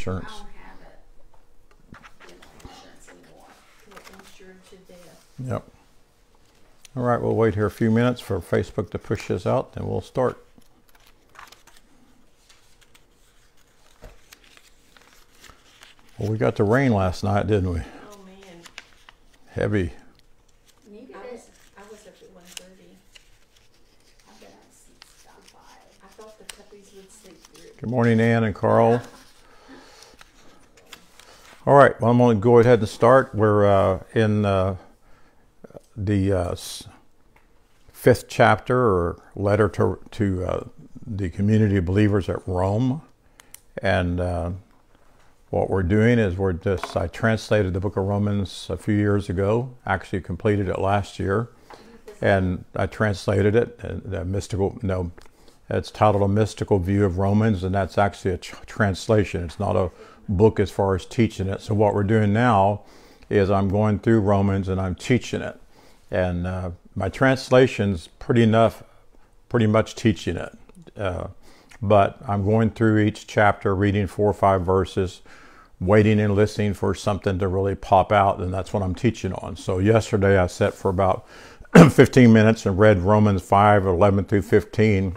insurance. I don't have it. Dental insurance anymore. We're insured to death. Yep. All right, we'll wait here a few minutes for Facebook to push this out, and we'll start. Well, we got the rain last night, didn't we? Oh man, Heavy. Needed I was I was up at one thirty. I've been since five. I thought the puppies would sleep through. Good morning, Ann and Carl. All right, well, I'm going to go ahead and start. We're uh, in uh, the uh, fifth chapter or letter to, to uh, the community of believers at Rome. And uh, what we're doing is we're just, I translated the book of Romans a few years ago, actually completed it last year. And I translated it, and the mystical, no, it's titled A Mystical View of Romans, and that's actually a tr- translation. It's not a book as far as teaching it. So, what we're doing now is I'm going through Romans and I'm teaching it. And uh, my translation's pretty enough, pretty much teaching it. Uh, but I'm going through each chapter, reading four or five verses, waiting and listening for something to really pop out, and that's what I'm teaching on. So, yesterday I sat for about 15 minutes and read Romans 5 11 through 15.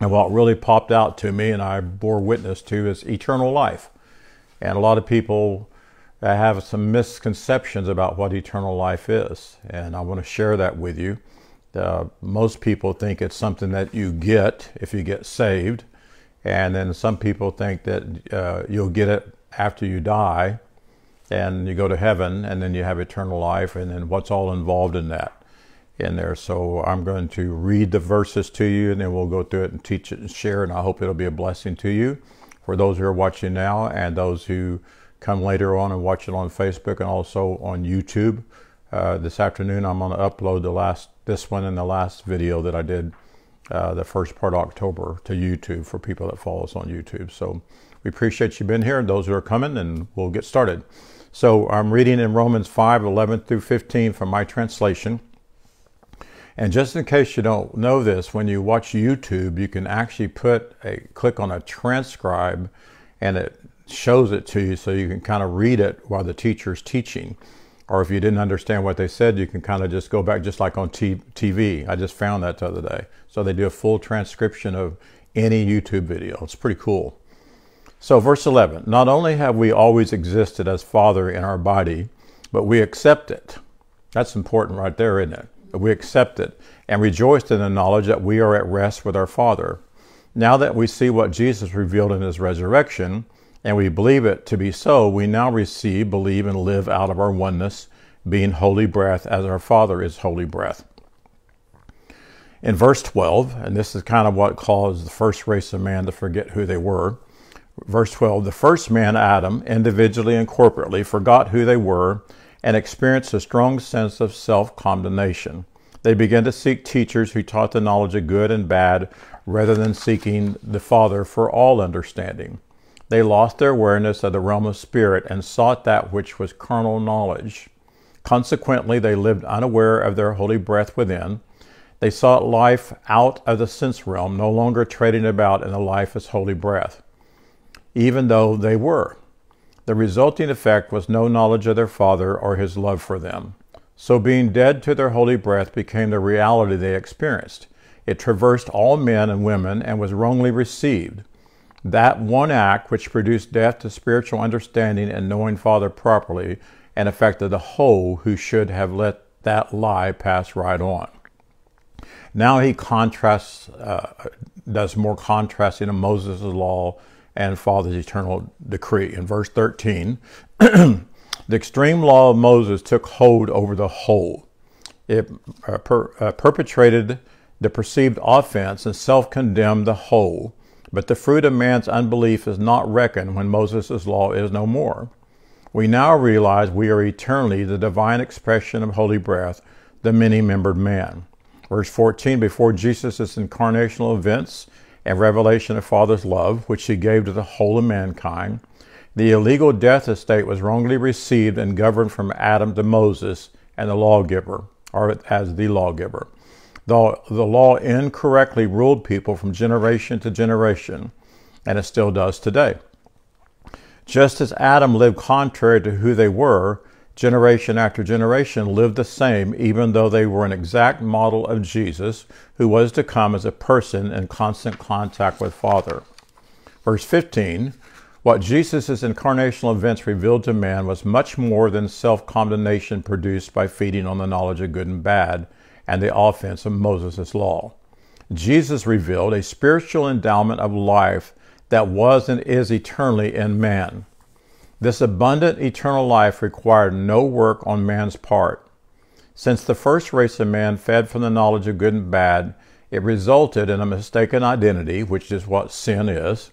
And what really popped out to me and I bore witness to is eternal life. And a lot of people uh, have some misconceptions about what eternal life is. And I want to share that with you. Uh, most people think it's something that you get if you get saved. And then some people think that uh, you'll get it after you die and you go to heaven and then you have eternal life. And then what's all involved in that? in there. So I'm going to read the verses to you and then we'll go through it and teach it and share. And I hope it'll be a blessing to you for those who are watching now and those who come later on and watch it on Facebook and also on YouTube. Uh, this afternoon, I'm going to upload the last, this one and the last video that I did uh, the first part of October to YouTube for people that follow us on YouTube. So we appreciate you being here and those who are coming and we'll get started. So I'm reading in Romans 5, 11 through 15 from my translation. And just in case you don't know this, when you watch YouTube, you can actually put a click on a transcribe and it shows it to you so you can kind of read it while the teacher's teaching. Or if you didn't understand what they said, you can kind of just go back, just like on TV. I just found that the other day. So they do a full transcription of any YouTube video. It's pretty cool. So, verse 11 Not only have we always existed as Father in our body, but we accept it. That's important right there, isn't it? We accept it and rejoice in the knowledge that we are at rest with our Father. Now that we see what Jesus revealed in his resurrection, and we believe it to be so, we now receive, believe, and live out of our oneness, being holy breath as our Father is holy breath. In verse 12, and this is kind of what caused the first race of man to forget who they were. Verse 12, the first man, Adam, individually and corporately, forgot who they were and experienced a strong sense of self condemnation. They began to seek teachers who taught the knowledge of good and bad rather than seeking the Father for all understanding. They lost their awareness of the realm of spirit and sought that which was carnal knowledge. Consequently, they lived unaware of their holy breath within. They sought life out of the sense realm, no longer trading about in the life as holy breath, even though they were. The resulting effect was no knowledge of their Father or his love for them. So, being dead to their holy breath became the reality they experienced. It traversed all men and women and was wrongly received. That one act which produced death to spiritual understanding and knowing Father properly and affected the whole who should have let that lie pass right on. Now he contrasts, uh, does more contrasting of Moses' law and Father's eternal decree. In verse 13, the extreme law of Moses took hold over the whole. It uh, per, uh, perpetrated the perceived offense and self condemned the whole. But the fruit of man's unbelief is not reckoned when Moses' law is no more. We now realize we are eternally the divine expression of holy breath, the many membered man. Verse 14 Before Jesus' incarnational events, and revelation of Father's love, which he gave to the whole of mankind. The illegal death estate was wrongly received and governed from Adam to Moses and the lawgiver, or as the lawgiver. The, the law incorrectly ruled people from generation to generation, and it still does today. Just as Adam lived contrary to who they were, generation after generation lived the same, even though they were an exact model of Jesus, who was to come as a person in constant contact with Father. Verse 15 What Jesus' incarnational events revealed to man was much more than self condemnation produced by feeding on the knowledge of good and bad and the offense of Moses' law. Jesus revealed a spiritual endowment of life that was and is eternally in man. This abundant eternal life required no work on man's part. Since the first race of man fed from the knowledge of good and bad, it resulted in a mistaken identity, which is what sin is,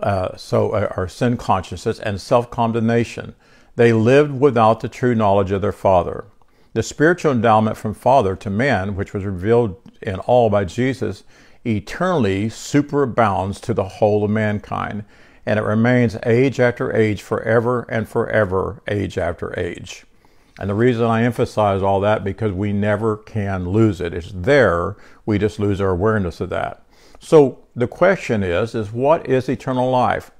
uh, so uh, our sin consciousness and self-condemnation. They lived without the true knowledge of their Father. The spiritual endowment from Father to man, which was revealed in all by Jesus, eternally superabounds to the whole of mankind, and it remains age after age, forever and forever, age after age. And the reason I emphasize all that because we never can lose it. It's there, we just lose our awareness of that. So the question is, is what is eternal life?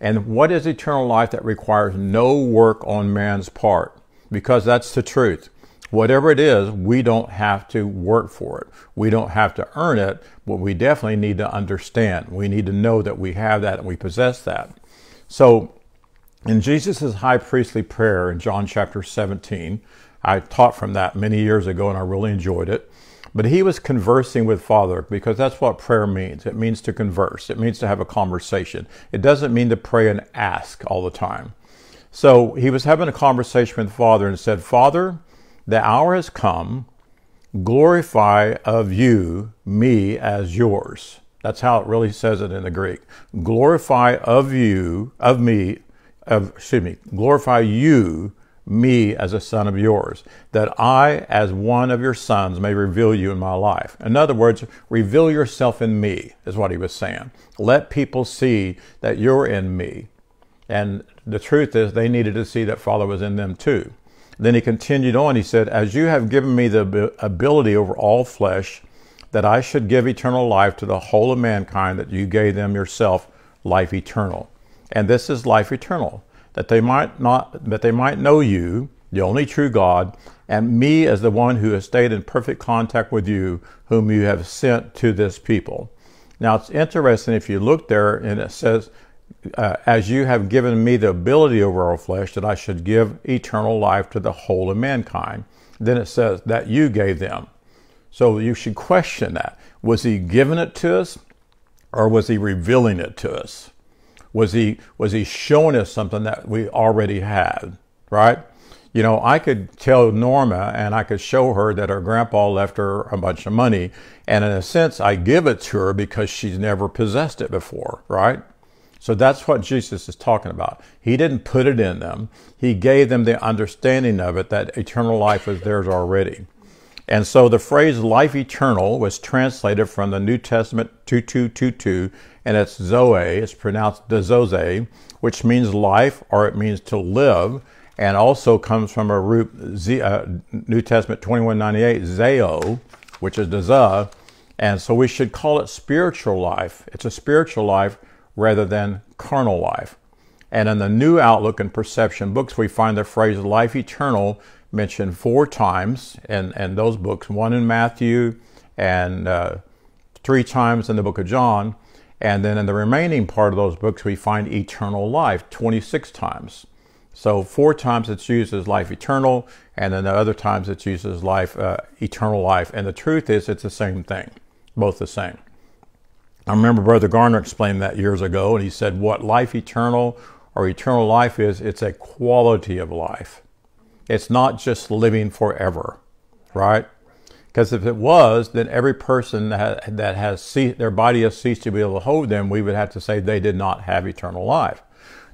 And what is eternal life that requires no work on man's part? Because that's the truth. Whatever it is, we don't have to work for it. We don't have to earn it, but we definitely need to understand. We need to know that we have that and we possess that. So, in Jesus' high priestly prayer in John chapter 17, I taught from that many years ago and I really enjoyed it. But he was conversing with Father because that's what prayer means. It means to converse, it means to have a conversation. It doesn't mean to pray and ask all the time. So he was having a conversation with Father and said, Father, the hour has come. Glorify of you me as yours. That's how it really says it in the Greek. Glorify of you, of me, of, excuse me, glorify you me as a son of yours, that I, as one of your sons, may reveal you in my life. In other words, reveal yourself in me, is what he was saying. Let people see that you're in me. And the truth is, they needed to see that Father was in them too. Then he continued on, he said, As you have given me the ability over all flesh, that I should give eternal life to the whole of mankind, that you gave them yourself life eternal. And this is life eternal, that they might not that they might know you, the only true God, and me as the one who has stayed in perfect contact with you, whom you have sent to this people. Now it's interesting if you look there and it says uh, as you have given me the ability over all flesh, that I should give eternal life to the whole of mankind. Then it says that you gave them. So you should question that. Was he giving it to us or was he revealing it to us? Was he, was he showing us something that we already had, right? You know, I could tell Norma and I could show her that her grandpa left her a bunch of money. And in a sense, I give it to her because she's never possessed it before, right? So that's what Jesus is talking about. He didn't put it in them. He gave them the understanding of it that eternal life is theirs already. And so the phrase life eternal was translated from the New Testament 2222, and it's Zoe, it's pronounced Dezoze, which means life or it means to live, and also comes from a root, Z, uh, New Testament 2198, Zeo, which is Deza. And so we should call it spiritual life. It's a spiritual life rather than carnal life. And in the New Outlook and Perception books, we find the phrase life eternal mentioned four times in, in those books one in Matthew and uh, three times in the book of John. And then in the remaining part of those books, we find eternal life 26 times. So, four times it's used as life eternal, and then the other times it's used as life, uh, eternal life. And the truth is, it's the same thing, both the same. I remember Brother Garner explained that years ago, and he said, What life eternal or eternal life is, it's a quality of life. It's not just living forever, right? Because if it was, then every person that, that has ceased, their body has ceased to be able to hold them, we would have to say they did not have eternal life.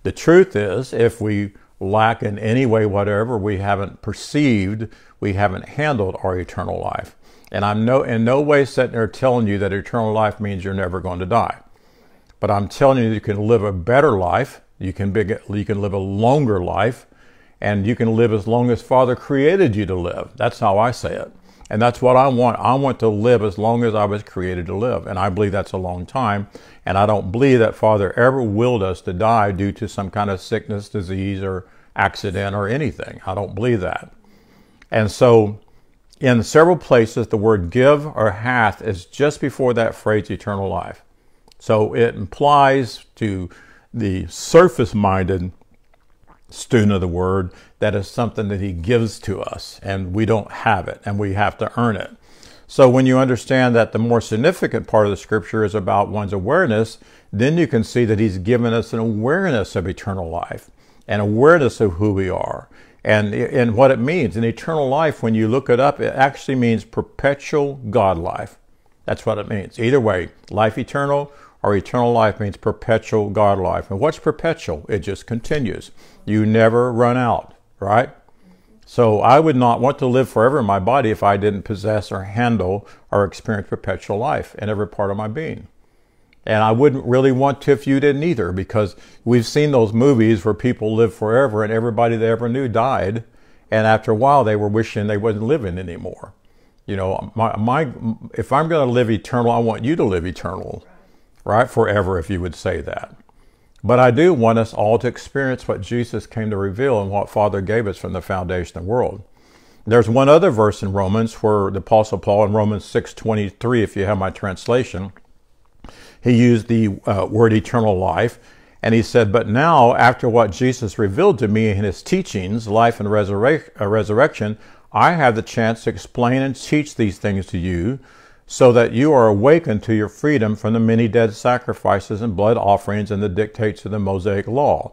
The truth is, if we lack in any way whatever, we haven't perceived, we haven't handled our eternal life. And I'm no, in no way sitting there telling you that eternal life means you're never going to die. But I'm telling you, you can live a better life. You can, be, you can live a longer life. And you can live as long as Father created you to live. That's how I say it. And that's what I want. I want to live as long as I was created to live. And I believe that's a long time. And I don't believe that Father ever willed us to die due to some kind of sickness, disease, or accident or anything. I don't believe that. And so, in several places, the word give or hath is just before that phrase eternal life. So it implies to the surface minded student of the word that is something that he gives to us and we don't have it and we have to earn it. So when you understand that the more significant part of the scripture is about one's awareness, then you can see that he's given us an awareness of eternal life, an awareness of who we are and, and what it means. An eternal life, when you look it up, it actually means perpetual God life. That's what it means. Either way, life eternal or eternal life means perpetual God life. And what's perpetual? It just continues. You never run out, right? So I would not want to live forever in my body if I didn't possess or handle or experience perpetual life in every part of my being. And I wouldn't really want to if you didn't either, because we've seen those movies where people live forever and everybody they ever knew died. And after a while, they were wishing they wasn't living anymore. You know, my, my if I'm going to live eternal, I want you to live eternal, right? Forever, if you would say that. But I do want us all to experience what Jesus came to reveal and what Father gave us from the foundation of the world. There's one other verse in Romans where the Apostle Paul in Romans 6:23, if you have my translation, he used the uh, word eternal life, and he said, "But now, after what Jesus revealed to me in his teachings, life and resurrec- uh, resurrection, I have the chance to explain and teach these things to you." so that you are awakened to your freedom from the many dead sacrifices and blood offerings and the dictates of the Mosaic law.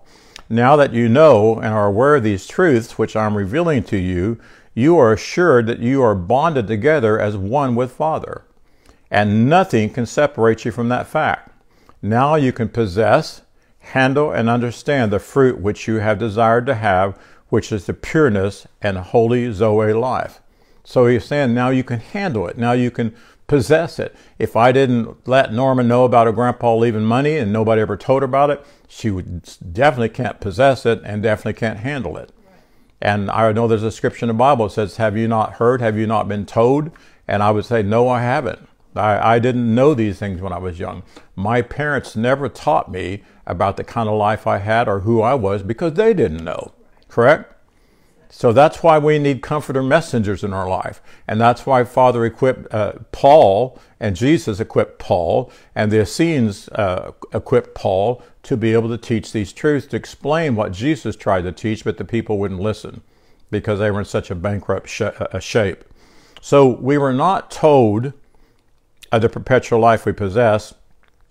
Now that you know and are aware of these truths which I am revealing to you, you are assured that you are bonded together as one with Father, and nothing can separate you from that fact. Now you can possess, handle, and understand the fruit which you have desired to have, which is the pureness and holy Zoe life. So he's saying now you can handle it. Now you can possess it. If I didn't let Norma know about her grandpa leaving money and nobody ever told her about it, she would definitely can't possess it and definitely can't handle it. And I know there's a scripture in the Bible that says, Have you not heard? Have you not been told? And I would say, No, I haven't. I, I didn't know these things when I was young. My parents never taught me about the kind of life I had or who I was because they didn't know. Correct? So that's why we need comforter messengers in our life. And that's why Father equipped uh, Paul and Jesus equipped Paul and the Essenes uh, equipped Paul to be able to teach these truths, to explain what Jesus tried to teach, but the people wouldn't listen because they were in such a bankrupt sh- uh, shape. So we were not told of the perpetual life we possess.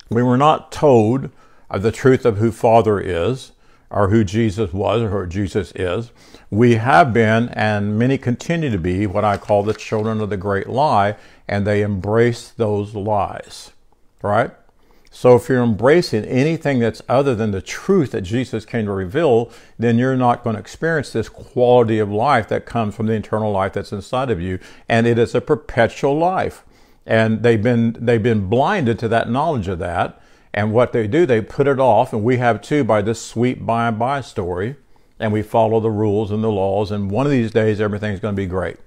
We were not told of the truth of who Father is or who Jesus was or who Jesus is. We have been, and many continue to be, what I call the children of the great lie, and they embrace those lies, right? So if you're embracing anything that's other than the truth that Jesus came to reveal, then you're not going to experience this quality of life that comes from the eternal life that's inside of you, and it is a perpetual life. And they've been they've been blinded to that knowledge of that, and what they do, they put it off, and we have too by this sweet by and by story, and we follow the rules and the laws, and one of these days everything's going to be great.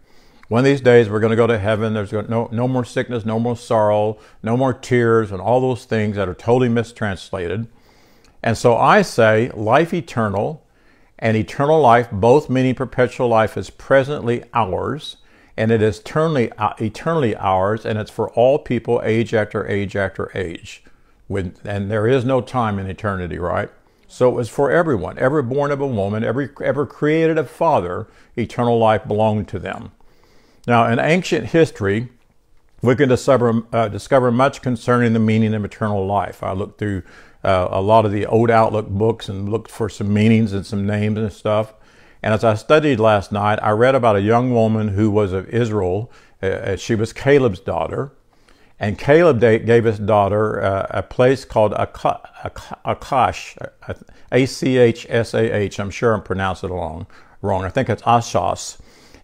One of these days we're going to go to heaven. There's no, no more sickness, no more sorrow, no more tears, and all those things that are totally mistranslated. And so I say life eternal and eternal life, both meaning perpetual life, is presently ours, and it is eternally, uh, eternally ours, and it's for all people, age after age after age. When, and there is no time in eternity, right? So it was for everyone, every born of a woman, every ever created of father, eternal life belonged to them. Now, in ancient history, we can discover, uh, discover much concerning the meaning of eternal life. I looked through uh, a lot of the old Outlook books and looked for some meanings and some names and stuff. And as I studied last night, I read about a young woman who was of Israel. Uh, she was Caleb's daughter. And Caleb gave his daughter uh, a place called Akash, A C H S A H. I'm sure I'm pronouncing it wrong. Wrong. I think it's Ashas,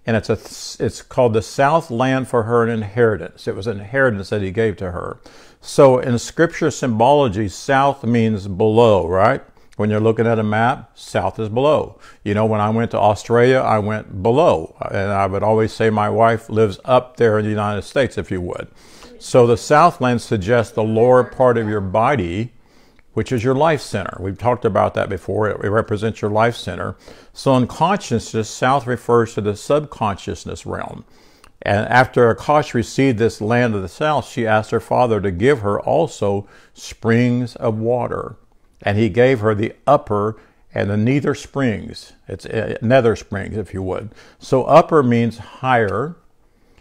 and it's a it's called the South Land for her an inheritance. It was an inheritance that he gave to her. So in Scripture symbology, South means below, right? When you're looking at a map, south is below. You know, when I went to Australia, I went below. And I would always say my wife lives up there in the United States, if you would. So the Southland suggests the lower part of your body, which is your life center. We've talked about that before. It, represents your life center. So in consciousness, South refers to the subconsciousness realm. And after Akash received this land of the south, she asked her father to give her also springs of water. And he gave her the upper and the nether springs. It's uh, nether springs, if you would. So upper means higher.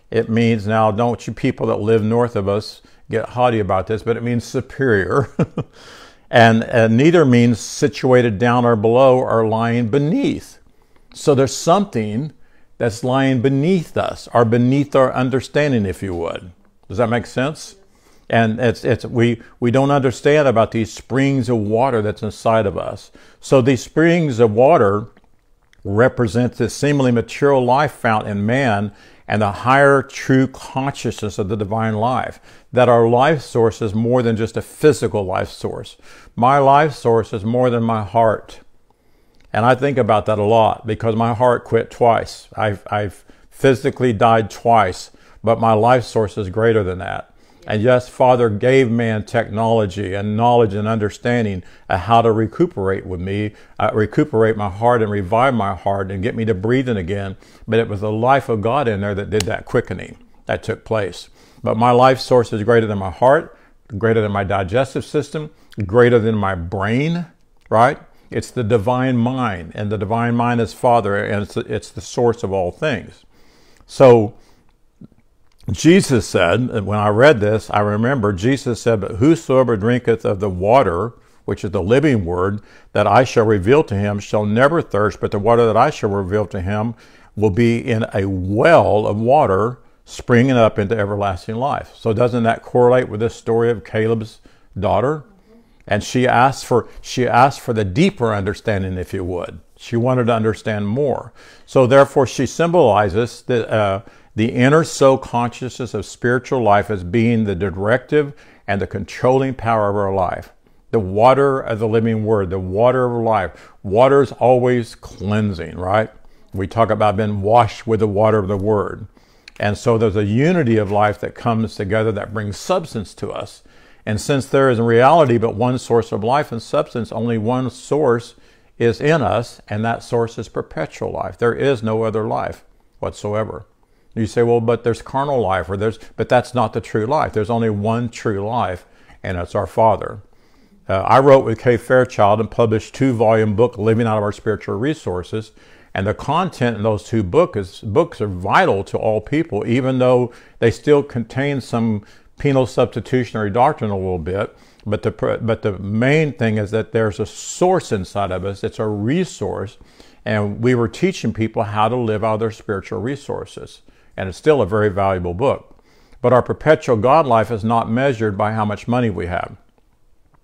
It means now, don't you people that live north of us get haughty about this, but it means superior. and, and neither means situated down or below or lying beneath. So there's something that's lying beneath us or beneath our understanding, if you would. Does that make sense? And it's, it's, we, we don't understand about these springs of water that's inside of us. So these springs of water represent the seemingly material life found in man and the higher true consciousness of the divine life. That our life source is more than just a physical life source. My life source is more than my heart. And I think about that a lot because my heart quit twice. I've, I've physically died twice, but my life source is greater than that. And yes, Father gave man technology and knowledge and understanding of how to recuperate with me, uh, recuperate my heart and revive my heart and get me to breathing again. But it was the life of God in there that did that quickening that took place. But my life source is greater than my heart, greater than my digestive system, greater than my brain, right? It's the divine mind, and the divine mind is Father, and it's, it's the source of all things. So, Jesus said, and when I read this, I remember Jesus said, But whosoever drinketh of the water, which is the living word, that I shall reveal to him, shall never thirst, but the water that I shall reveal to him will be in a well of water springing up into everlasting life. So, doesn't that correlate with this story of Caleb's daughter? and she asked for she asked for the deeper understanding if you would she wanted to understand more so therefore she symbolizes the uh, the inner soul consciousness of spiritual life as being the directive and the controlling power of our life. The water of the living word the water of life. Water is always cleansing right? We talk about being washed with the water of the word. And so there's a unity of life that comes together that brings substance to us. And since there is in reality but one source of life and substance, only one source is in us, and that source is perpetual life. There is no other life whatsoever. You say, well, but there's carnal life, or there's, but that's not the true life. There's only one true life, and it's our Father. Uh, I wrote with Kay Fairchild and published two volume book, Living Out of Our Spiritual Resources. And the content in those two book is, books are vital to all people, even though they still contain some penal substitutionary doctrine a little bit, but the, but the main thing is that there's a source inside of us, it's a resource, and we were teaching people how to live out their spiritual resources. And it's still a very valuable book. But our perpetual God life is not measured by how much money we have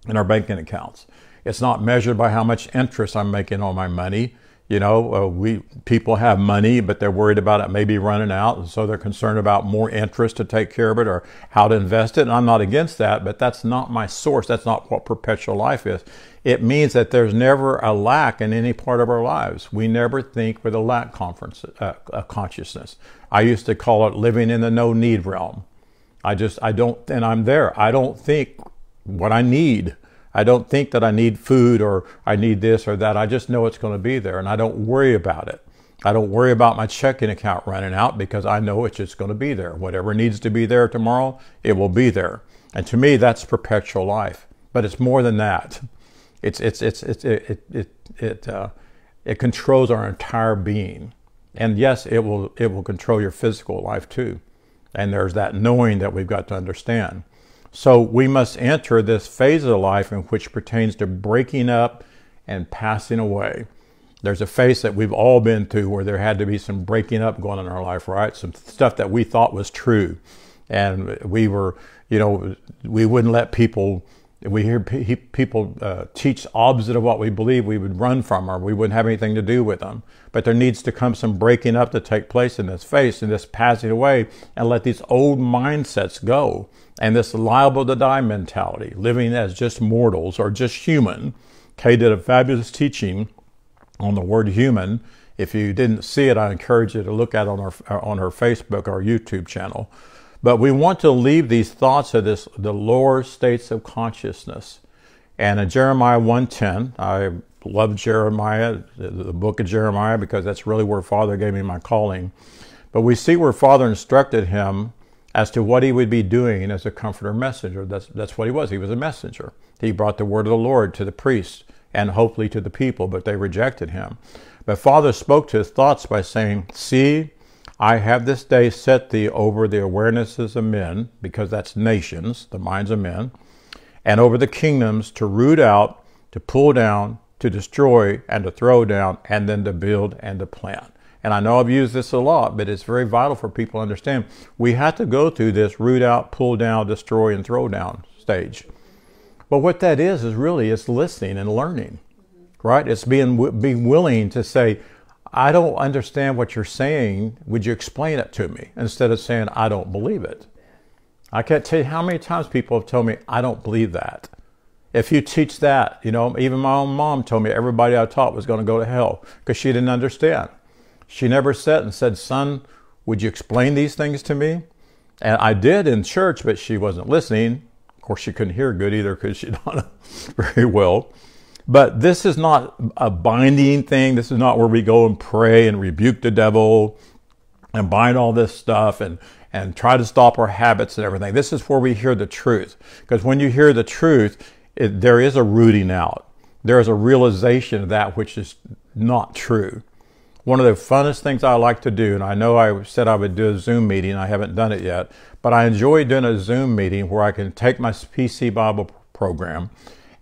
in our banking accounts. It's not measured by how much interest I'm making on my money. You know, uh, we people have money, but they're worried about it maybe running out, and so they're concerned about more interest to take care of it or how to invest it. And I'm not against that, but that's not my source. That's not what perpetual life is. It means that there's never a lack in any part of our lives. We never think with a lack conference, uh, consciousness. I used to call it living in the no need realm. I just I don't, and I'm there. I don't think what I need. I don't think that I need food or I need this or that. I just know it's going to be there and I don't worry about it. I don't worry about my checking account running out because I know it's just going to be there. Whatever needs to be there tomorrow, it will be there. And to me, that's perpetual life. But it's more than that. It's, it's, it's, it's it, it, it, uh, it controls our entire being. And yes, it will, it will control your physical life too. And there's that knowing that we've got to understand. So we must enter this phase of life in which pertains to breaking up and passing away. There's a phase that we've all been through where there had to be some breaking up going on in our life, right? Some stuff that we thought was true. And we were, you know, we wouldn't let people, we hear people uh, teach opposite of what we believe, we would run from or we wouldn't have anything to do with them. But there needs to come some breaking up to take place in this face and this passing away and let these old mindsets go and this liable to die mentality, living as just mortals or just human, Kay did a fabulous teaching on the word human. If you didn't see it, I encourage you to look at it on our on her Facebook or YouTube channel. But we want to leave these thoughts of this the lower states of consciousness. And in Jeremiah 1:10, I love Jeremiah, the book of Jeremiah, because that's really where Father gave me my calling. But we see where Father instructed him as to what he would be doing as a comforter messenger. That's, that's what he was. He was a messenger. He brought the word of the Lord to the priests and hopefully to the people, but they rejected him. But Father spoke to his thoughts by saying, See, I have this day set thee over the awarenesses of men, because that's nations, the minds of men, and over the kingdoms to root out, to pull down, to destroy, and to throw down, and then to build and to plant. And I know I've used this a lot, but it's very vital for people to understand. We have to go through this root out, pull down, destroy, and throw down stage. But what that is is really it's listening and learning, right? It's being being willing to say, I don't understand what you're saying. Would you explain it to me? Instead of saying, I don't believe it. I can't tell you how many times people have told me, I don't believe that. If you teach that, you know, even my own mom told me everybody I taught was going to go to hell because she didn't understand. She never sat and said, Son, would you explain these things to me? And I did in church, but she wasn't listening. Of course, she couldn't hear good either because she don't very well. But this is not a binding thing. This is not where we go and pray and rebuke the devil and bind all this stuff and, and try to stop our habits and everything. This is where we hear the truth. Because when you hear the truth, it, there is a rooting out. There is a realization of that which is not true. One of the funnest things I like to do, and I know I said I would do a Zoom meeting, I haven't done it yet, but I enjoy doing a Zoom meeting where I can take my PC Bible program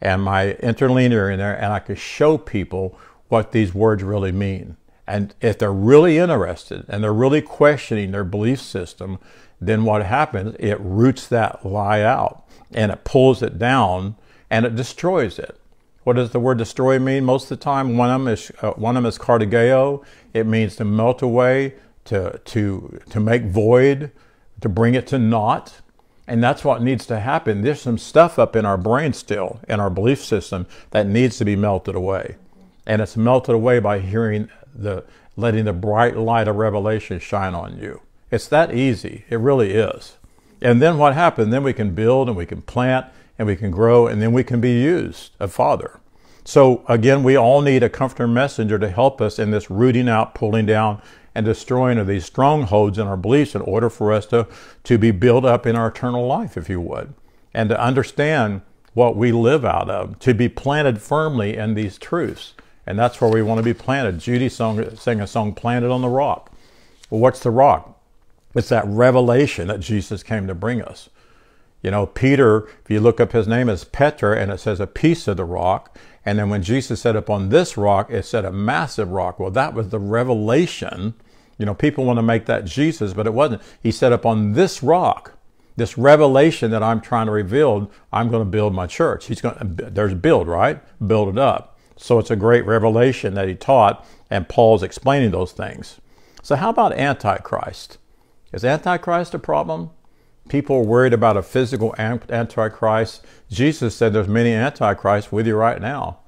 and my interlinear in there and I can show people what these words really mean. And if they're really interested and they're really questioning their belief system, then what happens? It roots that lie out and it pulls it down and it destroys it. What does the word destroy mean? Most of the time, one of them is uh, one of them is katargeo. It means to melt away, to to to make void, to bring it to naught, and that's what needs to happen. There's some stuff up in our brain still, in our belief system, that needs to be melted away, and it's melted away by hearing the letting the bright light of revelation shine on you. It's that easy. It really is. And then what happened? Then we can build and we can plant and we can grow and then we can be used a father. So again, we all need a comforter messenger to help us in this rooting out, pulling down, and destroying of these strongholds in our beliefs in order for us to, to be built up in our eternal life, if you would, and to understand what we live out of, to be planted firmly in these truths. And that's where we want to be planted. Judy sang a song, Planted on the Rock. Well, what's the rock? It's that revelation that Jesus came to bring us. You know, Peter, if you look up his name is Petra, and it says a piece of the rock. And then when Jesus said upon this rock, it said a massive rock. Well, that was the revelation. You know, people want to make that Jesus, but it wasn't. He said upon this rock, this revelation that I'm trying to reveal, I'm going to build my church. He's going to, uh, there's build, right? Build it up. So it's a great revelation that he taught, and Paul's explaining those things. So how about Antichrist? Is Antichrist a problem? people are worried about a physical antichrist. Jesus said there's many antichrists with you right now.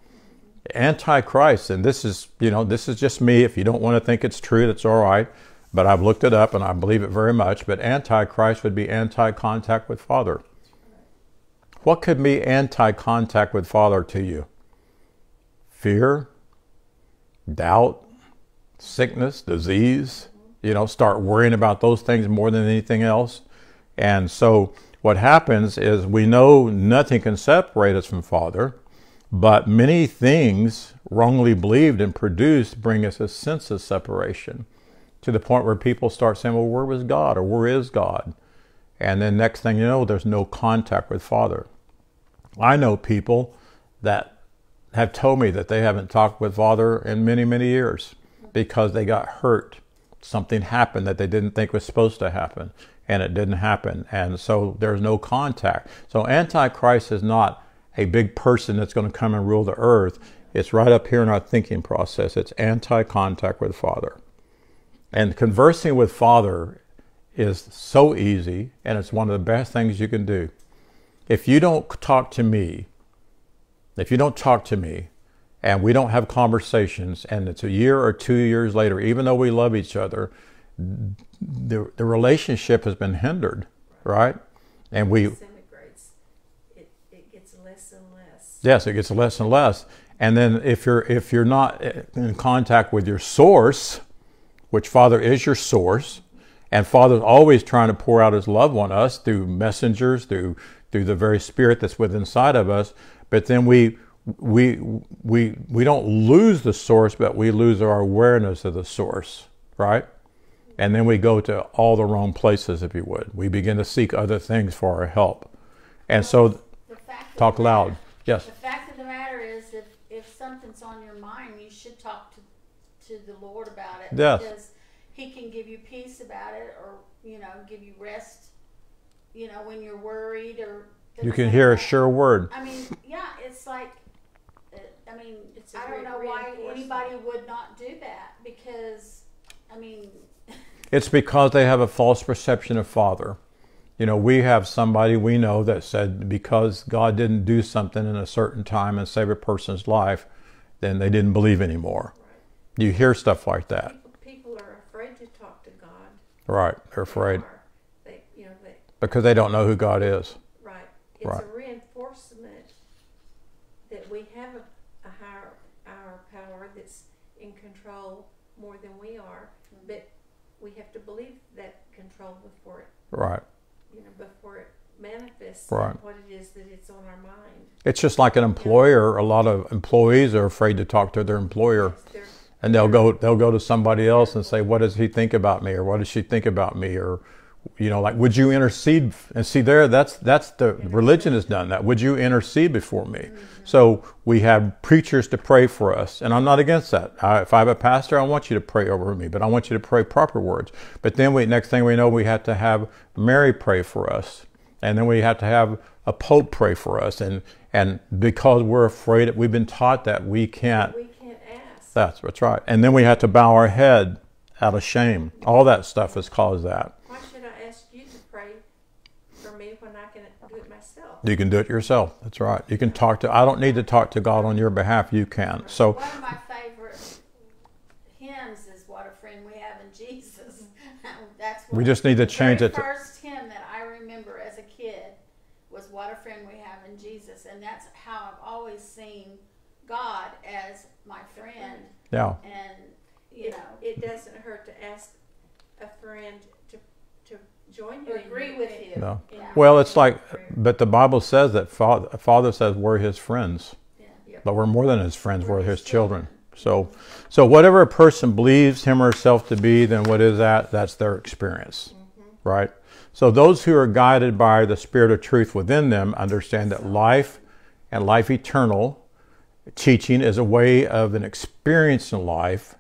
Antichrist, and this is, you know, this is just me. If you don't want to think it's true, that's all right. But I've looked it up and I believe it very much. But antichrist would be anti-contact with Father. What could be anti-contact with Father to you? Fear, doubt, sickness, disease. You know, start worrying about those things more than anything else and so what happens is we know nothing can separate us from Father, but many things wrongly believed and produced bring us a sense of separation to the point where people start saying, well, where was God or where is God? And then next thing you know, there's no contact with Father. I know people that have told me that they haven't talked with Father in many, many years because they got hurt. Something happened that they didn't think was supposed to happen and it didn't happen. And so there's no contact. So Antichrist is not a big person that's going to come and rule the earth. It's right up here in our thinking process. It's anti contact with Father. And conversing with Father is so easy, and it's one of the best things you can do. If you don't talk to me, if you don't talk to me, and we don't have conversations, and it's a year or two years later, even though we love each other, the, the relationship has been hindered, right? And we, disintegrates. It, it gets less and less. Yes, it gets less and less. And then if you're if you're not in contact with your source, which Father is your source, and Father's always trying to pour out His love on us through messengers, through through the very Spirit that's within inside of us. But then we we we we don't lose the source, but we lose our awareness of the source, right? And then we go to all the wrong places, if you would. We begin to seek other things for our help, and so The fact of talk loud. Matter- Yes. The fact of the matter is, if, if something's on your mind, you should talk to, to the Lord about it. Yes. Because He can give you peace about it or, you know, give you rest, you know, when you're worried or. You things can like hear a sure word. I mean, yeah, it's like, uh, I mean, It's a I don't know why anybody would not do that because, I mean, It's because they have a false perception of Father. You know, we have somebody we know that said because God didn't do something in a certain time and save a person's life, then they didn't believe anymore. You hear stuff like that. People, people are afraid to talk to God. Right. They're afraid They. They, you know, they, because they don't know who God is. right. It's Right. a reinforcement that we have a, a higher, our power that's in control more than we are. Mm. But we have to believe that control before it, Right. you know, before it manifests Right. what it is that it's on our mind. It's just like an employer. A lot of employees are afraid to talk to their employer. Yes, and they'll go they'll go to somebody else and say what does he think about me? or what does she think about me? or you know like would you intercede? And see there that's that's the religion has done that. Would you intercede before me? Mm-hmm. So we have preachers to pray for us. And i'm not against that. I, if i have a pastor i want you to pray over me but i want you to pray proper words. But then we next thing we know we have to have mary pray for us and then we have to have a pope pray for us and and because we're afraid we've been taught that we can't we can't ask. that's that's right. And then we have to bow our head out of shame. All that stuff has caused that. Why should I ask you to pray for me when I can do it myself? You can do it yourself. That's right. You can talk to I don't need to talk to God on your behalf. You can. So One of my favorite hymns is "What a Friend We Have in Jesus." That's we just need to change it to first hymn that I remember as a kid was "What a Friend We Have in Jesus," and that's how I've always seen God as my friend. yeah. And you know, It doesn't hurt to ask a friend to to join you. to agree with you. No. Yeah. Well, it's like but the Bible says that Father, Father says we're his friends. Yeah. But we're more than his friends, we're his children. So so whatever a person believes him or herself to be, then what is that? That's their experience. Mm-hmm. Right? So those who are guided by the spirit of truth within them understand that life and life eternal teaching is a way of an experience in life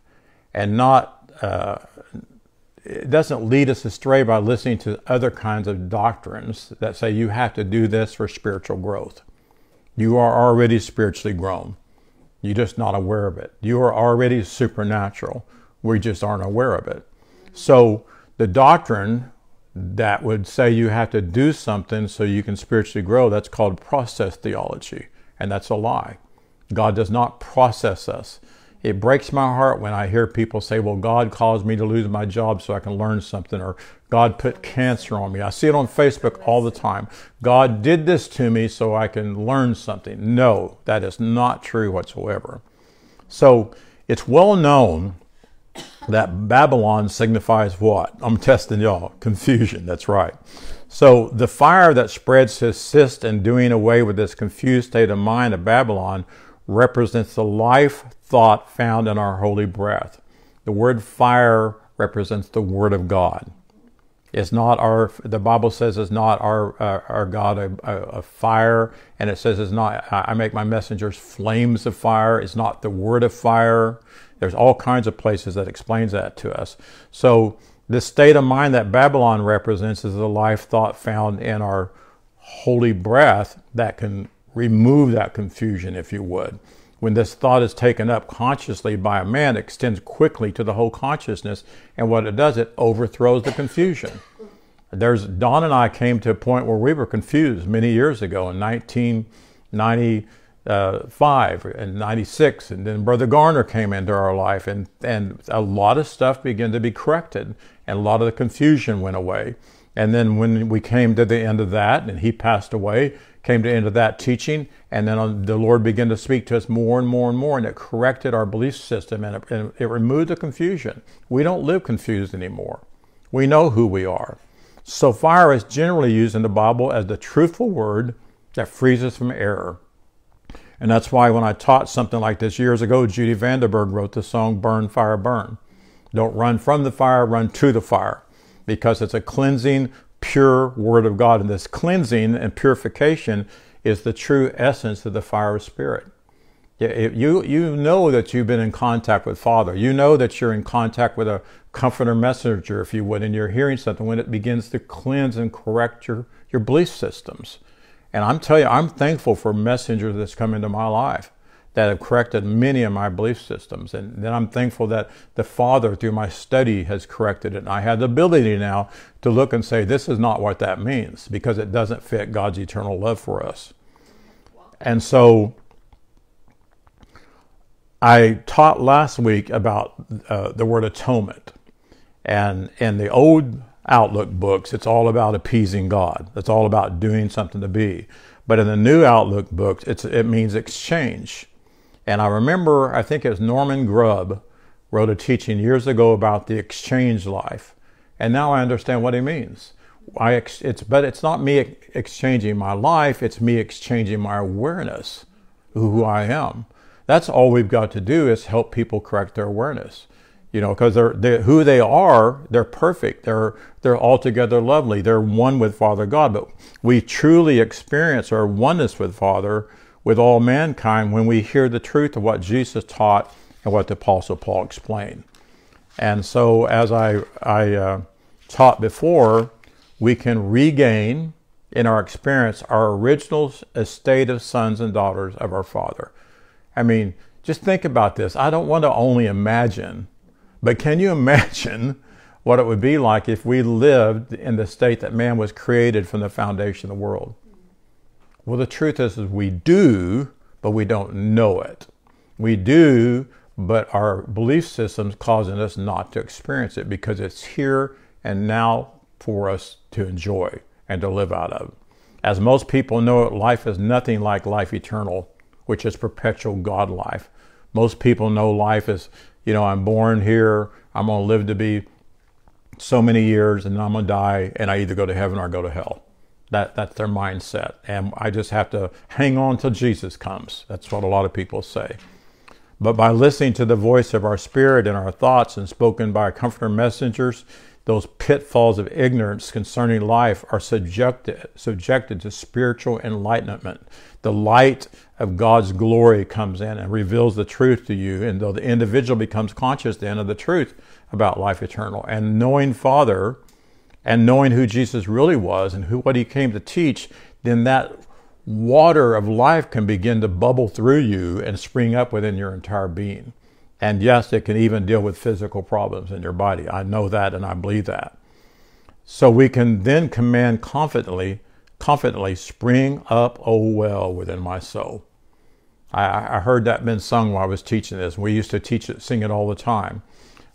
and not uh, it doesn't lead us astray by listening to other kinds of doctrines that say you have to do this for spiritual growth. You are already spiritually grown. You're just not aware of it. You are already supernatural. We just aren't aware of it. So the doctrine that would say you have to do something so you can spiritually grow, that's called process theology. And that's a lie. God does not process us. It breaks my heart when I hear people say, well, God caused me to lose my job so I can learn something, or God put cancer on me. I see it on Facebook all the time. God did this to me so I can learn something. No, that is not true whatsoever. So it's well known that Babylon signifies what? I'm testing y'all. Confusion. That's right. So the fire that spreads to assist in doing away with this confused state of mind of Babylon represents the life thought found in our holy breath. The word fire represents the word of God. It's not our. The Bible says it's not our uh, our God a fire, and it says it's not. I make my messengers flames of fire. It's not the word of fire. There's all kinds of places that explains that to us. So this state of mind that Babylon represents is the life thought found in our holy breath that can remove that confusion, if you would. When this thought is taken up consciously by a man, it extends quickly to the whole consciousness, and what it does, it overthrows the confusion. There's Don and I came to a point where we were confused many years ago in 1990, uh, 5 and 96 and then brother garner came into our life and, and a lot of stuff began to be corrected and a lot of the confusion went away and then when we came to the end of that and he passed away came to the end of that teaching and then the lord began to speak to us more and more and more and it corrected our belief system and it, and it removed the confusion we don't live confused anymore we know who we are so fire is generally used in the bible as the truthful word that frees us from error and that's why when I taught something like this years ago, Judy Vanderberg wrote the song Burn, Fire, Burn. Don't run from the fire, run to the fire. Because it's a cleansing, pure word of God. And this cleansing and purification is the true essence of the fire of spirit. You, you know that you've been in contact with Father. You know that you're in contact with a comforter messenger, if you would, and you're hearing something when it begins to cleanse and correct your, your belief systems. And I'm telling you, I'm thankful for messengers that's come into my life that have corrected many of my belief systems. And then I'm thankful that the Father, through my study, has corrected it. And I have the ability now to look and say, this is not what that means because it doesn't fit God's eternal love for us. And so I taught last week about uh, the word atonement. And in the old Outlook books, it's all about appeasing God. It's all about doing something to be. But in the New Outlook books, it means exchange. And I remember, I think it was Norman Grubb wrote a teaching years ago about the exchange life. And now I understand what he means. I ex- it's, but it's not me exchanging my life, it's me exchanging my awareness who I am. That's all we've got to do is help people correct their awareness you know, because they're, they're, who they are, they're perfect. They're they're altogether lovely. They're one with Father God. But we truly experience our oneness with Father, with all mankind, when we hear the truth of what Jesus taught and what the Apostle Paul explained. And so, as I I uh, taught before, we can regain in our experience our original estate of sons and daughters of our Father. I mean, just think about this. I don't want to only imagine but can you imagine what it would be like if we lived in the state that man was created from the foundation of the world? Well, the truth is, is we do, but we don't know it. We do, but our belief system's causing us not to experience it because it's here and now for us to enjoy and to live out of. As most people know it, life is nothing like life eternal, which is perpetual God life. Most people know life is you know, I'm born here, I'm going to live to be so many years, and I'm going to die, and I either go to heaven or I go to hell. That, that's their mindset. And I just have to hang on till Jesus comes. That's what a lot of people say. But by listening to the voice of our spirit and our thoughts and spoken by our comforter messengers, those pitfalls of ignorance concerning life are subjected, subjected to spiritual enlightenment. The light of God's glory comes in and reveals the truth to you. And though the individual becomes conscious then of the truth about life eternal and knowing Father and knowing who Jesus really was and who what he came to teach, then that water of life can begin to bubble through you and spring up within your entire being. And yes, it can even deal with physical problems in your body. I know that and I believe that. So we can then command confidently confidently spring up, oh well, within my soul. I, I heard that been sung while I was teaching this. We used to teach it, sing it all the time.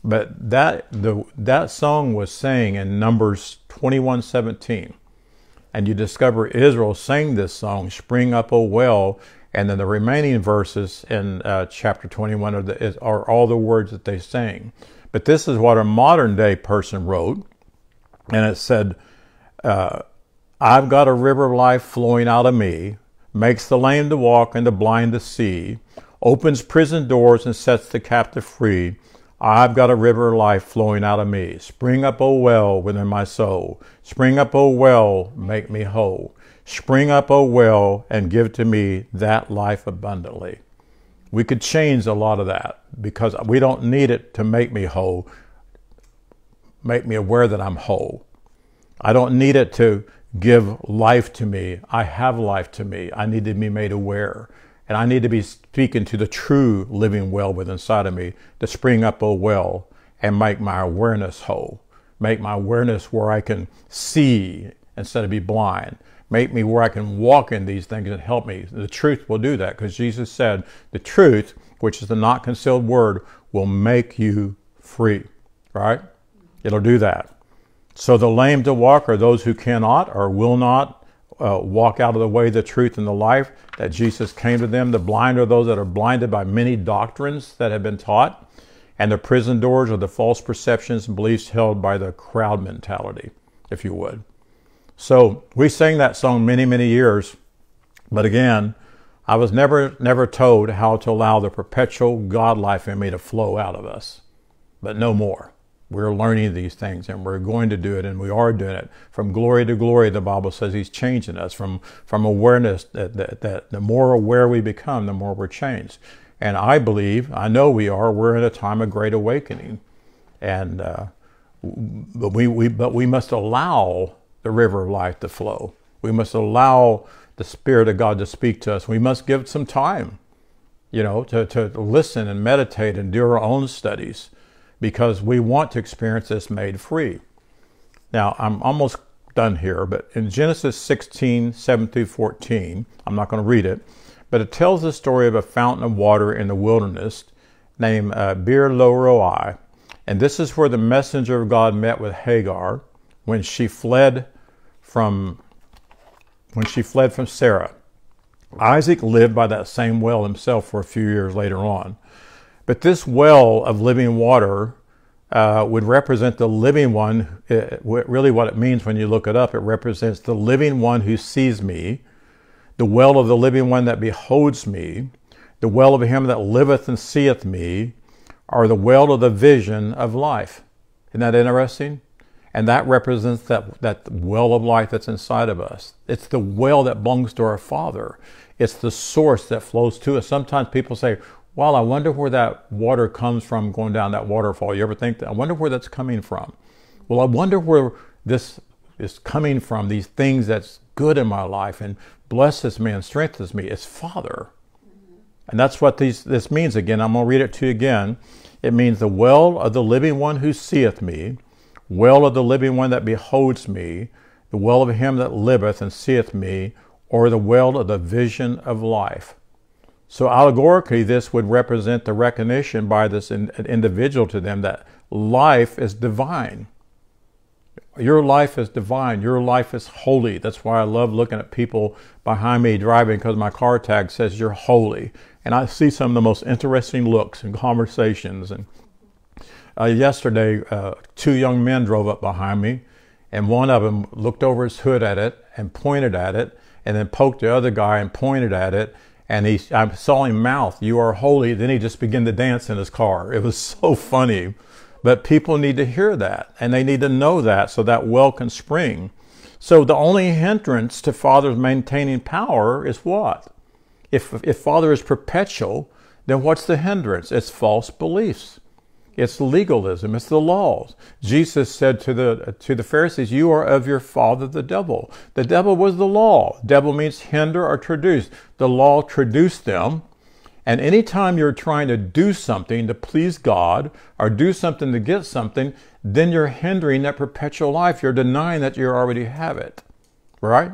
But that the that song was sang in Numbers 21:17, and you discover Israel sang this song, "Spring up, O well," and then the remaining verses in uh, chapter 21 are, the, are all the words that they sang. But this is what a modern day person wrote, and it said, uh, I've got a river of life flowing out of me, makes the lame to walk and the blind to see, opens prison doors and sets the captive free. I've got a river of life flowing out of me. Spring up, O well, within my soul. Spring up, O well, make me whole. Spring up, O well, and give to me that life abundantly. We could change a lot of that because we don't need it to make me whole, make me aware that I'm whole. I don't need it to give life to me. I have life to me. I need to be made aware. And I need to be speaking to the true living well within inside of me to spring up a well and make my awareness whole. Make my awareness where I can see instead of be blind. Make me where I can walk in these things and help me. The truth will do that because Jesus said, the truth, which is the not concealed word, will make you free, right? It'll do that. So the lame to walk are those who cannot or will not uh, walk out of the way, the truth, and the life that Jesus came to them. The blind are those that are blinded by many doctrines that have been taught. And the prison doors are the false perceptions and beliefs held by the crowd mentality, if you would. So we sang that song many, many years. But again, I was never, never told how to allow the perpetual God life in me to flow out of us. But no more. We're learning these things and we're going to do it and we are doing it. From glory to glory, the Bible says He's changing us from, from awareness that, that, that the more aware we become, the more we're changed. And I believe, I know we are, we're in a time of great awakening. And, uh, but we, we, but we must allow the river of life to flow. We must allow the Spirit of God to speak to us. We must give some time, you know, to, to listen and meditate and do our own studies because we want to experience this made free. Now, I'm almost done here, but in Genesis 16, 7 through 14, I'm not going to read it, but it tells the story of a fountain of water in the wilderness named uh, Beer Roi. And this is where the messenger of God met with Hagar when she fled from when she fled from Sarah. Isaac lived by that same well himself for a few years later on. But this well of living water uh, would represent the living one. It, really, what it means when you look it up, it represents the living one who sees me, the well of the living one that beholds me, the well of him that liveth and seeth me, or the well of the vision of life. Isn't that interesting? And that represents that, that well of life that's inside of us. It's the well that belongs to our Father. It's the source that flows to us. Sometimes people say, well, I wonder where that water comes from going down that waterfall. You ever think that? I wonder where that's coming from. Well, I wonder where this is coming from, these things that's good in my life and blesses me and strengthens me. It's Father. Mm-hmm. And that's what these, this means again. I'm going to read it to you again. It means the well of the living one who seeth me well of the living one that beholds me, the well of him that liveth and seeth me, or the well of the vision of life. So, allegorically, this would represent the recognition by this individual to them that life is divine. Your life is divine. Your life is holy. That's why I love looking at people behind me driving because my car tag says you're holy. And I see some of the most interesting looks and conversations and uh, yesterday, uh, two young men drove up behind me, and one of them looked over his hood at it and pointed at it, and then poked the other guy and pointed at it. And he, I saw him mouth, "You are holy." Then he just began to dance in his car. It was so funny, but people need to hear that, and they need to know that, so that well can spring. So the only hindrance to Father's maintaining power is what? If if Father is perpetual, then what's the hindrance? It's false beliefs. It's legalism. It's the laws. Jesus said to the to the Pharisees, "You are of your father, the devil." The devil was the law. Devil means hinder or traduce. The law traduced them. And anytime you're trying to do something to please God or do something to get something, then you're hindering that perpetual life. You're denying that you already have it. Right?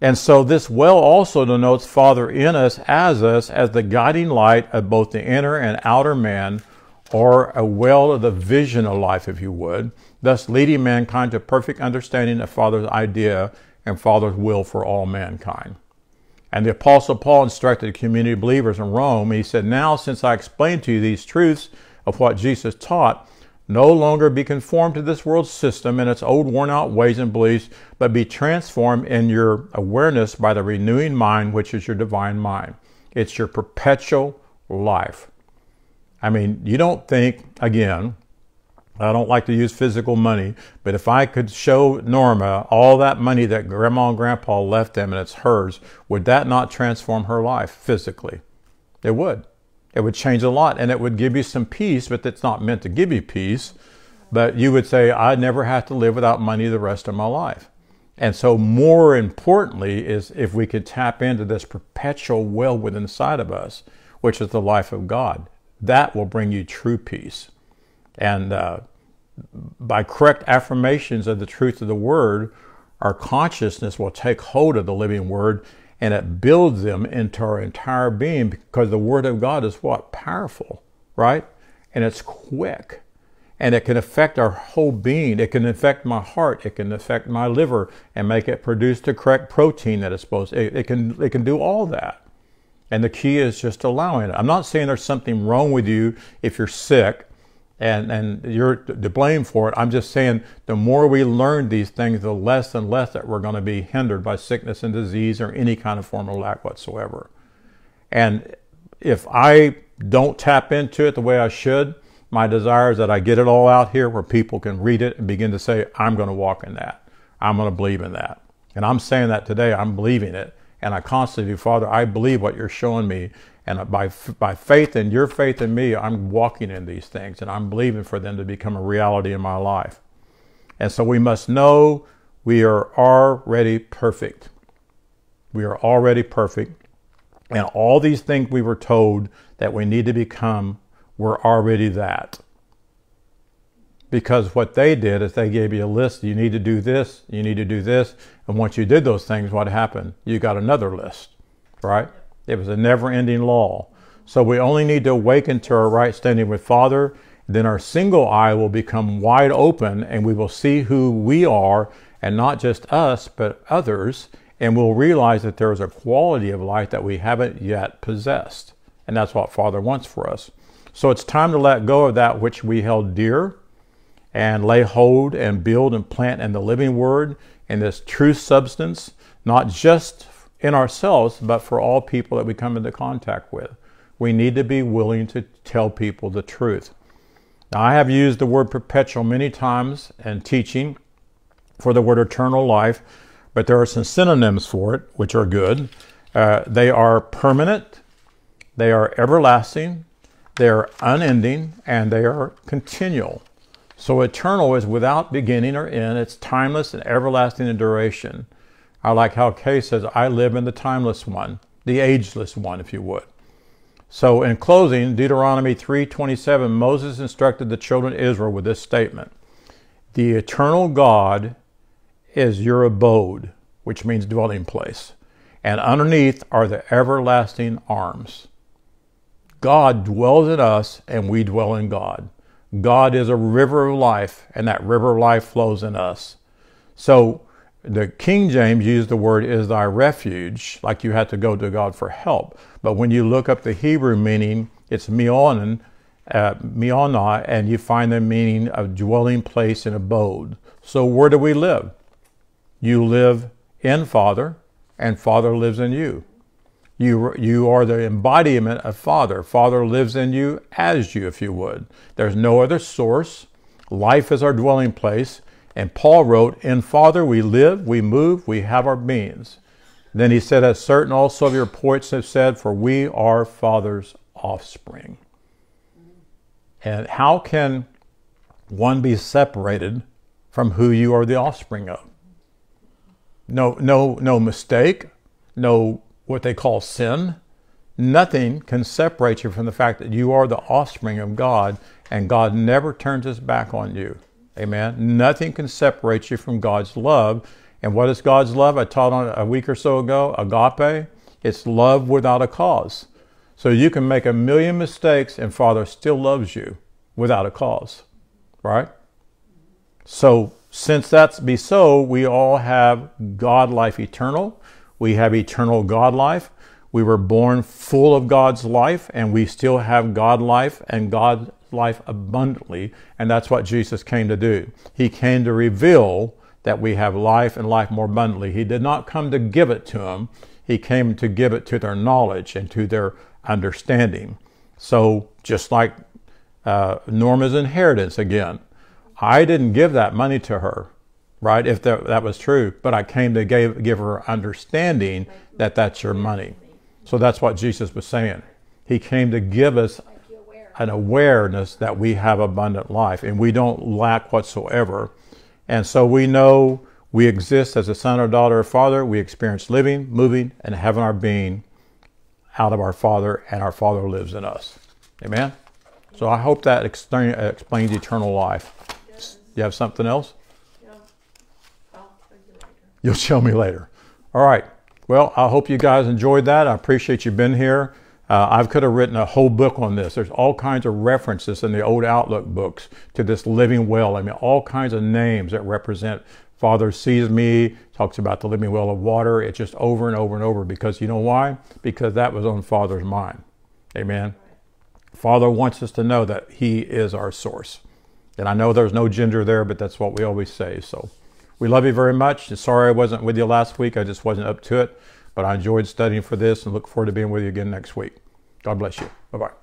And so this well also denotes Father in us, as us, as the guiding light of both the inner and outer man or a well of the vision of life, if you would, thus leading mankind to perfect understanding of Father's idea and Father's will for all mankind. And the Apostle Paul instructed the community of believers in Rome. He said, Now, since I explained to you these truths of what Jesus taught, no longer be conformed to this world's system and its old worn out ways and beliefs, but be transformed in your awareness by the renewing mind, which is your divine mind. It's your perpetual life. I mean, you don't think, again, I don't like to use physical money, but if I could show Norma all that money that grandma and grandpa left them and it's hers, would that not transform her life physically? It would. It would change a lot and it would give you some peace, but it's not meant to give you peace. But you would say, I never have to live without money the rest of my life. And so, more importantly, is if we could tap into this perpetual well within inside of us, which is the life of God that will bring you true peace. And uh, by correct affirmations of the truth of the word, our consciousness will take hold of the living word and it builds them into our entire being because the word of God is what? Powerful, right? And it's quick. And it can affect our whole being. It can affect my heart. It can affect my liver and make it produce the correct protein that it's supposed to. It, it can, it can do all that. And the key is just allowing it. I'm not saying there's something wrong with you if you're sick and, and you're to blame for it. I'm just saying the more we learn these things, the less and less that we're going to be hindered by sickness and disease or any kind of form of lack whatsoever. And if I don't tap into it the way I should, my desire is that I get it all out here where people can read it and begin to say, I'm going to walk in that. I'm going to believe in that. And I'm saying that today, I'm believing it. And I constantly, do, Father, I believe what you're showing me. And by, by faith and your faith in me, I'm walking in these things and I'm believing for them to become a reality in my life. And so we must know we are already perfect. We are already perfect. And all these things we were told that we need to become, we're already that. Because what they did is they gave you a list. You need to do this, you need to do this. And once you did those things, what happened? You got another list, right? It was a never ending law. So we only need to awaken to our right standing with Father. Then our single eye will become wide open and we will see who we are and not just us, but others. And we'll realize that there is a quality of life that we haven't yet possessed. And that's what Father wants for us. So it's time to let go of that which we held dear and lay hold and build and plant in the living word in this true substance, not just in ourselves, but for all people that we come into contact with. We need to be willing to tell people the truth. Now, I have used the word perpetual many times in teaching for the word eternal life, but there are some synonyms for it, which are good. Uh, they are permanent, they are everlasting, they are unending, and they are continual. So eternal is without beginning or end. It's timeless and everlasting in duration. I like how Kay says, I live in the timeless one, the ageless one, if you would. So in closing, Deuteronomy 3:27, Moses instructed the children of Israel with this statement. The eternal God is your abode, which means dwelling place. And underneath are the everlasting arms. God dwells in us and we dwell in God. God is a river of life, and that river of life flows in us. So the King James used the word is thy refuge, like you had to go to God for help. But when you look up the Hebrew meaning, it's mionan, uh, mionah, and you find the meaning of dwelling place and abode. So where do we live? You live in Father, and Father lives in you. You, you are the embodiment of Father. Father lives in you as you, if you would. There's no other source. Life is our dwelling place. And Paul wrote, In Father we live, we move, we have our beings. Then he said, As certain also of your poets have said, For we are Father's offspring. And how can one be separated from who you are the offspring of? No, no, no mistake, no what they call sin. Nothing can separate you from the fact that you are the offspring of God and God never turns his back on you. Amen. Nothing can separate you from God's love. And what is God's love? I taught on a week or so ago, agape. It's love without a cause. So you can make a million mistakes and Father still loves you without a cause. Right? So since that's be so, we all have God life eternal. We have eternal God life. We were born full of God's life, and we still have God life and God life abundantly. And that's what Jesus came to do. He came to reveal that we have life and life more abundantly. He did not come to give it to them, He came to give it to their knowledge and to their understanding. So, just like uh, Norma's inheritance again, I didn't give that money to her right? If that, that was true. But I came to give, give her understanding that that's your money. So that's what Jesus was saying. He came to give us an awareness that we have abundant life and we don't lack whatsoever. And so we know we exist as a son or daughter or father. We experience living, moving, and having our being out of our Father, and our Father lives in us. Amen? So I hope that explains eternal life. You have something else? You'll show me later. All right. Well, I hope you guys enjoyed that. I appreciate you being here. Uh, I could have written a whole book on this. There's all kinds of references in the old Outlook books to this living well. I mean, all kinds of names that represent Father sees me, talks about the living well of water. It's just over and over and over because you know why? Because that was on Father's mind. Amen. Father wants us to know that He is our source. And I know there's no gender there, but that's what we always say. So we love you very much. Sorry I wasn't with you last week. I just wasn't up to it. But I enjoyed studying for this and look forward to being with you again next week. God bless you. Bye bye.